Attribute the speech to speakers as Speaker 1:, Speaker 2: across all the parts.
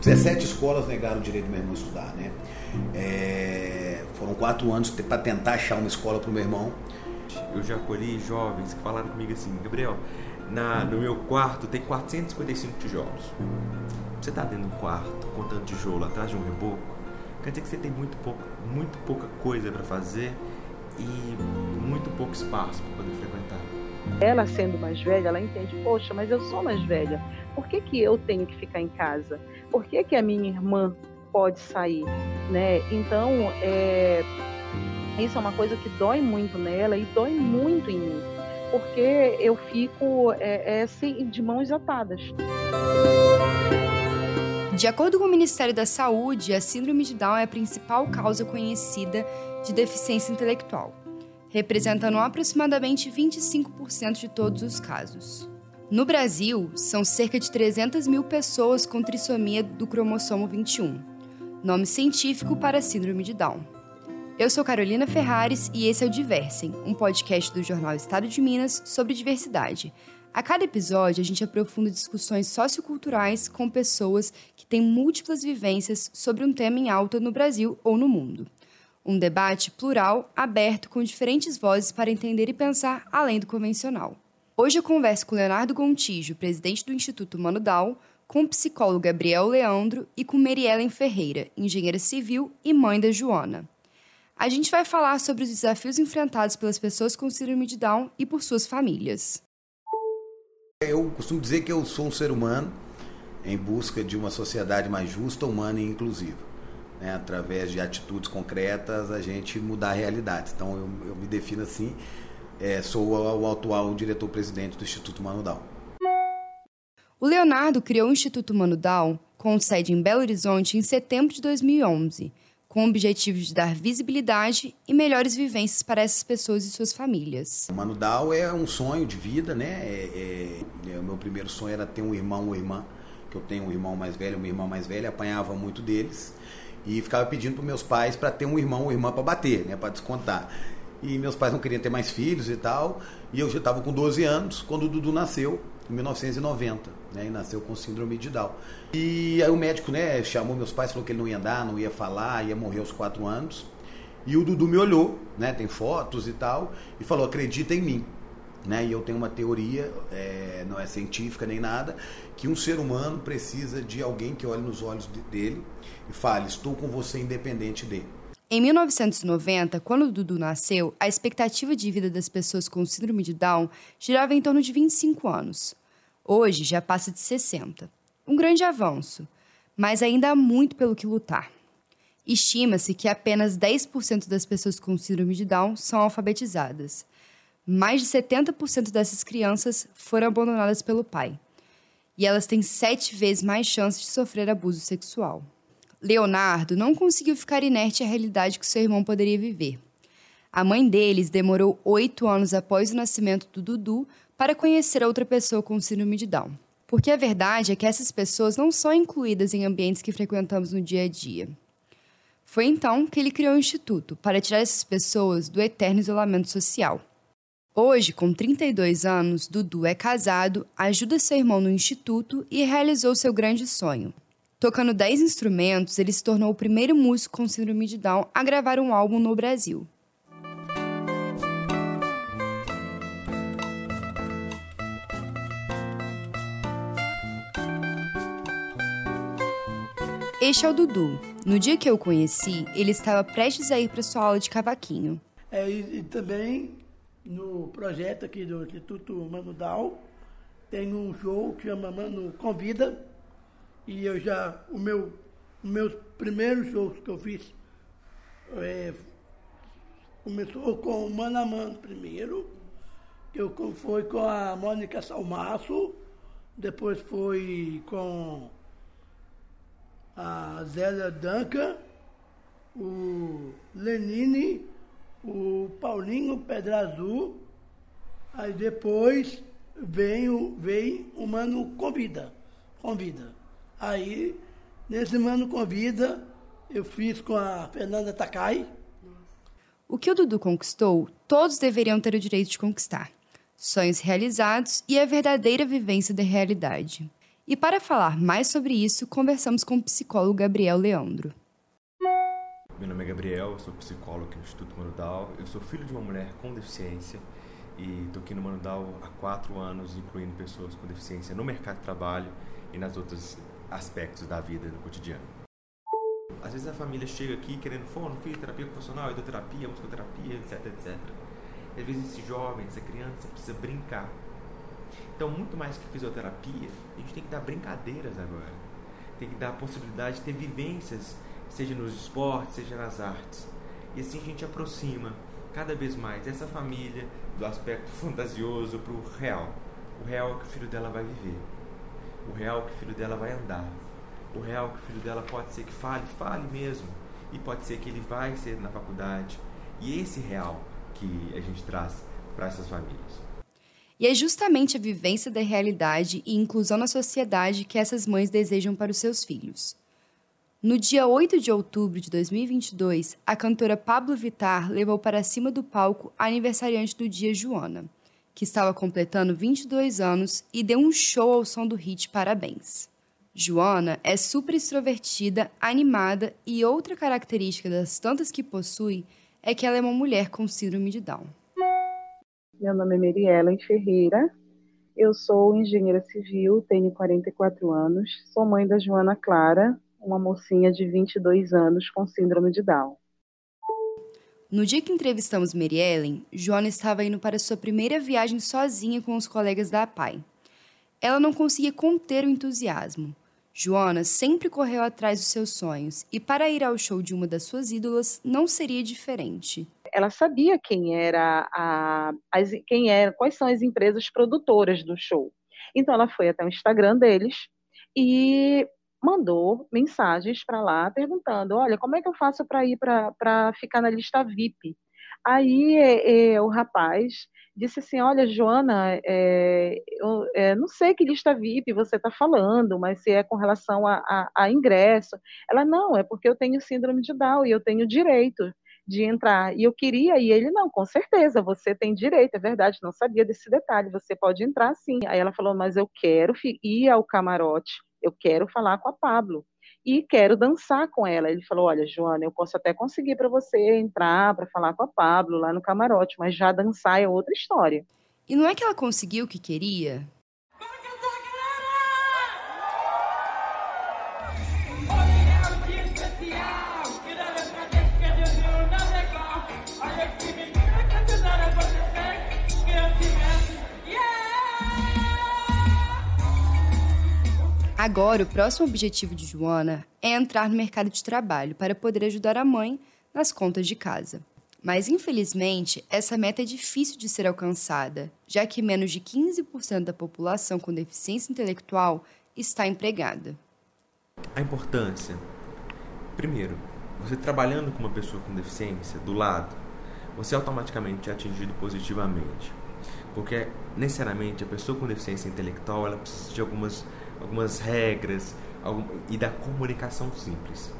Speaker 1: 17 escolas negaram o direito do meu irmão estudar, né? É, foram quatro anos para tentar achar uma escola para o meu irmão.
Speaker 2: Eu já acolhi jovens que falaram comigo assim, Gabriel, na, no meu quarto tem 455 tijolos. Você está dentro de um quarto contando tijolo atrás de um reboco, quer dizer que você tem muito, pouco, muito pouca coisa para fazer e muito pouco espaço para poder frequentar.
Speaker 3: Ela sendo mais velha, ela entende, poxa, mas eu sou mais velha. Por que, que eu tenho que ficar em casa? Por que, que a minha irmã pode sair? Né? Então, é, isso é uma coisa que dói muito nela e dói muito em mim. Porque eu fico é, é, assim, de mãos atadas.
Speaker 4: De acordo com o Ministério da Saúde, a síndrome de Down é a principal causa conhecida de deficiência intelectual, representando aproximadamente 25% de todos os casos. No Brasil, são cerca de 300 mil pessoas com trissomia do cromossomo 21, nome científico para síndrome de Down. Eu sou Carolina Ferrares e esse é o Diversem, um podcast do jornal Estado de Minas sobre diversidade, a cada episódio, a gente aprofunda discussões socioculturais com pessoas que têm múltiplas vivências sobre um tema em alta no Brasil ou no mundo. Um debate plural, aberto, com diferentes vozes para entender e pensar além do convencional. Hoje eu converso com Leonardo Gontijo, presidente do Instituto Mano Dal, com o psicólogo Gabriel Leandro e com Mary Ferreira, engenheira civil e mãe da Joana. A gente vai falar sobre os desafios enfrentados pelas pessoas com síndrome de Down e por suas famílias.
Speaker 1: Eu costumo dizer que eu sou um ser humano em busca de uma sociedade mais justa, humana e inclusiva. Né? Através de atitudes concretas, a gente mudar a realidade. Então, eu, eu me defino assim. É, sou o, atual diretor-presidente do Instituto Manudal.
Speaker 4: O Leonardo criou o Instituto Manudal, com sede em Belo Horizonte, em setembro de 2011 com o objetivo de dar visibilidade e melhores vivências para essas pessoas e suas famílias.
Speaker 1: O Mano Dal é um sonho de vida, né? É, é, é, o meu primeiro sonho era ter um irmão ou irmã, que eu tenho um irmão mais velho, uma irmã mais velha, apanhava muito deles e ficava pedindo para meus pais para ter um irmão ou irmã para bater, né? Para descontar. E meus pais não queriam ter mais filhos e tal. E eu já estava com 12 anos quando o Dudu nasceu, em 1990, né? E nasceu com síndrome de Down. E aí o médico, né, chamou meus pais, falou que ele não ia andar, não ia falar, ia morrer aos 4 anos. E o Dudu me olhou, né? Tem fotos e tal, e falou: acredita em mim. Né? E eu tenho uma teoria, é, não é científica nem nada, que um ser humano precisa de alguém que olhe nos olhos dele e fale: estou com você independente dele.
Speaker 4: Em 1990, quando Dudu nasceu, a expectativa de vida das pessoas com síndrome de Down girava em torno de 25 anos. Hoje já passa de 60. Um grande avanço, mas ainda há muito pelo que lutar. Estima-se que apenas 10% das pessoas com síndrome de Down são alfabetizadas. Mais de 70% dessas crianças foram abandonadas pelo pai. E elas têm sete vezes mais chances de sofrer abuso sexual. Leonardo não conseguiu ficar inerte à realidade que seu irmão poderia viver. A mãe deles demorou oito anos após o nascimento do Dudu para conhecer outra pessoa com síndrome de Down. Porque a verdade é que essas pessoas não são incluídas em ambientes que frequentamos no dia a dia. Foi então que ele criou o um instituto para tirar essas pessoas do eterno isolamento social. Hoje, com 32 anos, Dudu é casado, ajuda seu irmão no instituto e realizou seu grande sonho, Tocando 10 instrumentos, ele se tornou o primeiro músico com síndrome de Down a gravar um álbum no Brasil. Este é o Dudu. No dia que eu o conheci, ele estava prestes a ir para sua aula de cavaquinho.
Speaker 5: É, e, e, também no projeto aqui do Instituto Mano Down tem um show que chama Mano Convida, e eu já, o meu, os meus primeiros shows que eu fiz é, começou com o Mano a Mano primeiro, que eu, foi com a Mônica Salmaço, depois foi com a Zélia Danca, o Lenine, o Paulinho Pedra Azul, aí depois vem o, vem o Mano Convida. Convida. Aí, nesse Mano Convida, eu fiz com a Fernanda Takai.
Speaker 4: O que o Dudu conquistou, todos deveriam ter o direito de conquistar. Sonhos realizados e a verdadeira vivência da realidade. E para falar mais sobre isso, conversamos com o psicólogo Gabriel Leandro.
Speaker 2: Meu nome é Gabriel, sou psicólogo aqui no Instituto Manudal. Eu sou filho de uma mulher com deficiência e estou aqui no Manudal há quatro anos, incluindo pessoas com deficiência no mercado de trabalho e nas outros aspectos da vida, no cotidiano. Às vezes a família chega aqui querendo fono, terapia ocupacional, hidroterapia, musicoterapia, etc, etc. Às vezes esse jovem, essa criança precisa brincar então, muito mais que fisioterapia, a gente tem que dar brincadeiras agora. Tem que dar a possibilidade de ter vivências, seja nos esportes, seja nas artes. E assim a gente aproxima cada vez mais essa família do aspecto fantasioso para o real. O real é que o filho dela vai viver. O real é que o filho dela vai andar. O real é que o filho dela pode ser que fale, fale mesmo. E pode ser que ele vai ser na faculdade. E esse real que a gente traz para essas famílias.
Speaker 4: E é justamente a vivência da realidade e inclusão na sociedade que essas mães desejam para os seus filhos. No dia 8 de outubro de 2022, a cantora Pablo Vittar levou para cima do palco a aniversariante do dia Joana, que estava completando 22 anos e deu um show ao som do hit Parabéns. Joana é super extrovertida, animada e outra característica das tantas que possui é que ela é uma mulher com síndrome de Down.
Speaker 3: Meu nome é Meriela Ferreira. Eu sou engenheira civil, tenho 44 anos. Sou mãe da Joana Clara, uma mocinha de 22 anos com síndrome de Down.
Speaker 4: No dia que entrevistamos Meriellen, Joana estava indo para sua primeira viagem sozinha com os colegas da APAI. Ela não conseguia conter o entusiasmo. Joana sempre correu atrás dos seus sonhos e para ir ao show de uma das suas ídolas não seria diferente
Speaker 3: ela sabia quem era a, as, quem era, quais são as empresas produtoras do show. Então ela foi até o Instagram deles e mandou mensagens para lá perguntando, olha, como é que eu faço para ir para ficar na lista VIP? Aí é, é, o rapaz disse assim, olha, Joana, é, eu é, não sei que lista VIP você está falando, mas se é com relação a, a, a ingresso. Ela, não, é porque eu tenho síndrome de Down e eu tenho direito de entrar. E eu queria, e ele, não, com certeza, você tem direito, é verdade, não sabia desse detalhe, você pode entrar sim. Aí ela falou, mas eu quero ir ao camarote, eu quero falar com a Pablo e quero dançar com ela. Ele falou: Olha, Joana, eu posso até conseguir para você entrar para falar com a Pablo lá no camarote, mas já dançar é outra história.
Speaker 4: E não é que ela conseguiu o que queria? Agora, o próximo objetivo de Joana é entrar no mercado de trabalho para poder ajudar a mãe nas contas de casa. Mas, infelizmente, essa meta é difícil de ser alcançada, já que menos de 15% da população com deficiência intelectual está empregada.
Speaker 2: A importância. Primeiro, você trabalhando com uma pessoa com deficiência do lado, você automaticamente é atingido positivamente. Porque, necessariamente, a pessoa com deficiência intelectual ela precisa de algumas algumas regras algum, e da comunicação simples.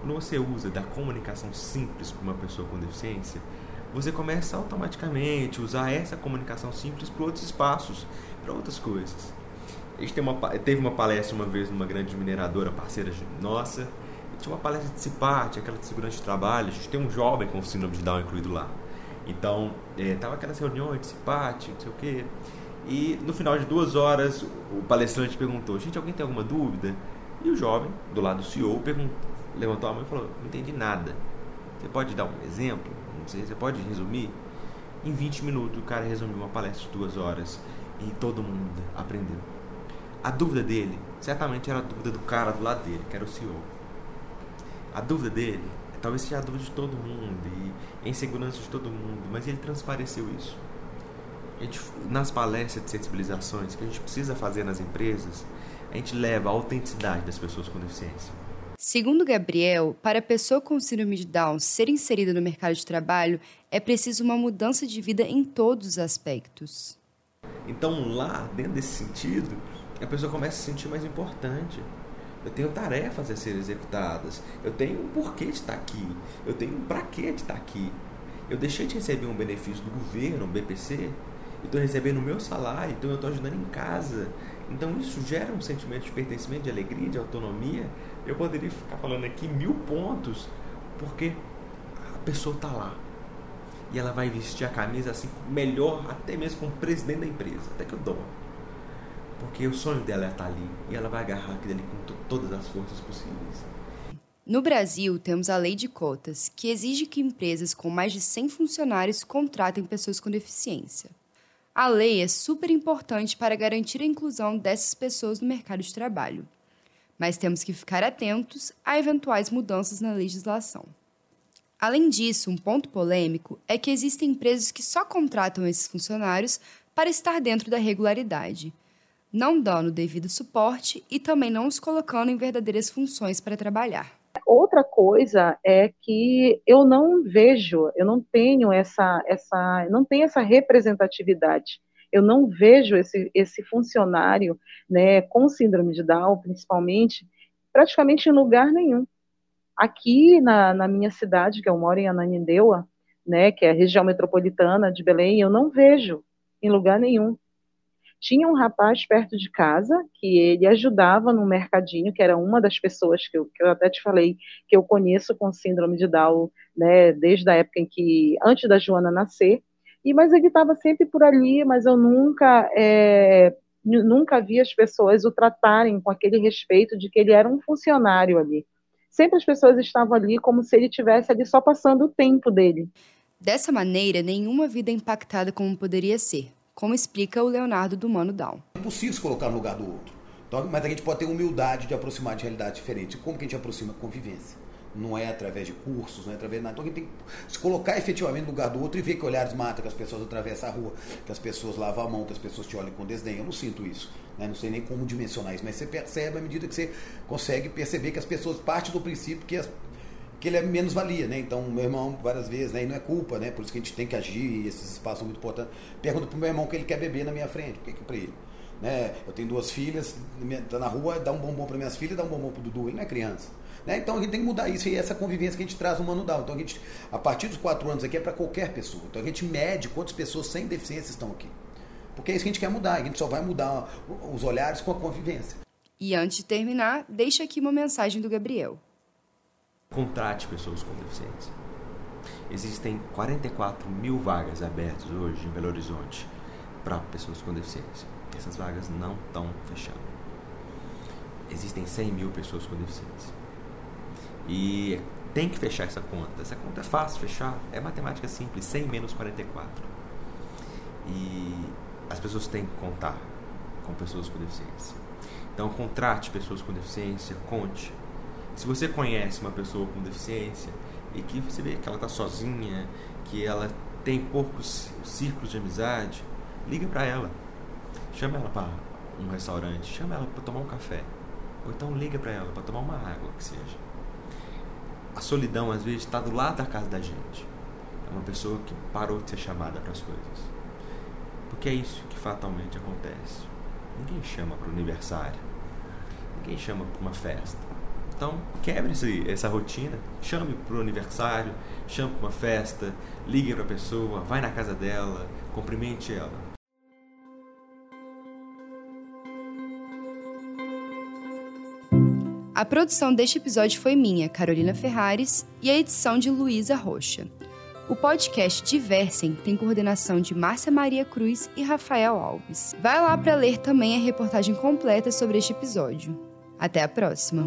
Speaker 2: Quando você usa da comunicação simples para uma pessoa com deficiência, você começa automaticamente a usar essa comunicação simples para outros espaços, para outras coisas. A gente uma, teve uma palestra uma vez numa grande mineradora parceira nossa, tinha uma palestra de CIPAT, aquela de segurança de trabalho, a gente tem um jovem com síndrome de Down incluído lá. Então, é, tava aquelas reuniões de CIPAT, não sei o quê. E no final de duas horas, o palestrante perguntou: Gente, alguém tem alguma dúvida? E o jovem, do lado do CEO, levantou a mão e falou: Não entendi nada. Você pode dar um exemplo? Não sei, você pode resumir? Em 20 minutos, o cara resumiu uma palestra de duas horas e todo mundo aprendeu. A dúvida dele, certamente era a dúvida do cara do lado dele, que era o CEO. A dúvida dele, talvez seja a dúvida de todo mundo e a insegurança de todo mundo, mas ele transpareceu isso gente, nas palestras de sensibilizações que a gente precisa fazer nas empresas, a gente leva a autenticidade das pessoas com deficiência.
Speaker 4: Segundo Gabriel, para a pessoa com síndrome de Down ser inserida no mercado de trabalho, é preciso uma mudança de vida em todos os aspectos.
Speaker 2: Então, lá, dentro desse sentido, a pessoa começa a se sentir mais importante. Eu tenho tarefas a serem executadas. Eu tenho um porquê de estar aqui. Eu tenho um para quê de estar aqui. Eu deixei de receber um benefício do governo, um BPC, eu estou recebendo o meu salário, então eu estou ajudando em casa. Então isso gera um sentimento de pertencimento, de alegria, de autonomia. Eu poderia ficar falando aqui mil pontos, porque a pessoa está lá. E ela vai vestir a camisa assim, melhor até mesmo com o presidente da empresa, até que eu dou. Porque o sonho dela é estar ali. E ela vai agarrar aquilo ali com todas as forças possíveis.
Speaker 4: No Brasil, temos a Lei de Cotas, que exige que empresas com mais de 100 funcionários contratem pessoas com deficiência. A lei é super importante para garantir a inclusão dessas pessoas no mercado de trabalho, mas temos que ficar atentos a eventuais mudanças na legislação. Além disso, um ponto polêmico é que existem empresas que só contratam esses funcionários para estar dentro da regularidade, não dando o devido suporte e também não os colocando em verdadeiras funções para trabalhar.
Speaker 3: Outra coisa é que eu não vejo, eu não tenho essa, essa, não tenho essa representatividade. Eu não vejo esse, esse funcionário, né, com síndrome de Down, principalmente, praticamente em lugar nenhum. Aqui na, na minha cidade, que eu moro em Ananindeua, né, que é a região metropolitana de Belém, eu não vejo em lugar nenhum. Tinha um rapaz perto de casa que ele ajudava no mercadinho, que era uma das pessoas que eu, que eu até te falei que eu conheço com síndrome de Down, né, desde a época em que, antes da Joana nascer, e mas ele estava sempre por ali, mas eu nunca é, nunca vi as pessoas o tratarem com aquele respeito de que ele era um funcionário ali. Sempre as pessoas estavam ali como se ele tivesse ali só passando o tempo dele.
Speaker 4: Dessa maneira, nenhuma vida é impactada como poderia ser como explica o Leonardo do Mano Down.
Speaker 1: É possível se colocar no lugar do outro. Então, mas a gente pode ter humildade de aproximar de realidades diferentes. Como que a gente aproxima? Convivência. Não é através de cursos, não é através de nada. Então a gente tem que se colocar efetivamente no lugar do outro e ver que olhares matam, que as pessoas atravessam a rua, que as pessoas lavam a mão, que as pessoas te olham com desdém. Eu não sinto isso. Né? Não sei nem como dimensionar isso, mas você percebe à medida que você consegue perceber que as pessoas partem do princípio que as que ele é menos valia, né? Então, meu irmão, várias vezes, né? E não é culpa, né? Por isso que a gente tem que agir, e esses espaços são muito importantes. Pergunta pro meu irmão que ele quer beber na minha frente, por que que pra ele? Né? Eu tenho duas filhas, tá na rua, dá um bombom para minhas filhas, dá um bombom pro Dudu, ele não é criança. Né? Então a gente tem que mudar isso e essa convivência que a gente traz no manual. Então a gente, a partir dos quatro anos aqui é para qualquer pessoa. Então a gente mede quantas pessoas sem deficiência estão aqui. Porque é isso que a gente quer mudar. A gente só vai mudar os olhares com a convivência.
Speaker 4: E antes de terminar, deixa aqui uma mensagem do Gabriel.
Speaker 2: Contrate pessoas com deficiência. Existem 44 mil vagas abertas hoje em Belo Horizonte para pessoas com deficiência. Essas vagas não estão fechando. Existem 100 mil pessoas com deficiência. E tem que fechar essa conta. Essa conta é fácil fechar, é matemática simples, 100 menos 44. E as pessoas têm que contar com pessoas com deficiência. Então contrate pessoas com deficiência, conte se você conhece uma pessoa com deficiência e que você vê que ela está sozinha, que ela tem poucos círculos de amizade, liga para ela. Chama ela para um restaurante, chama ela para tomar um café. Ou então liga para ela para tomar uma água, que seja. A solidão às vezes está do lado da casa da gente. É uma pessoa que parou de ser chamada para as coisas. Porque é isso que fatalmente acontece. Ninguém chama para o aniversário. Ninguém chama para uma festa. Então, quebre essa rotina, chame para o aniversário, chame para uma festa, ligue para a pessoa, vai na casa dela, cumprimente ela.
Speaker 4: A produção deste episódio foi minha, Carolina Ferrares, e a edição de Luísa Rocha. O podcast Diversem tem coordenação de Márcia Maria Cruz e Rafael Alves. Vai lá para ler também a reportagem completa sobre este episódio. Até a próxima!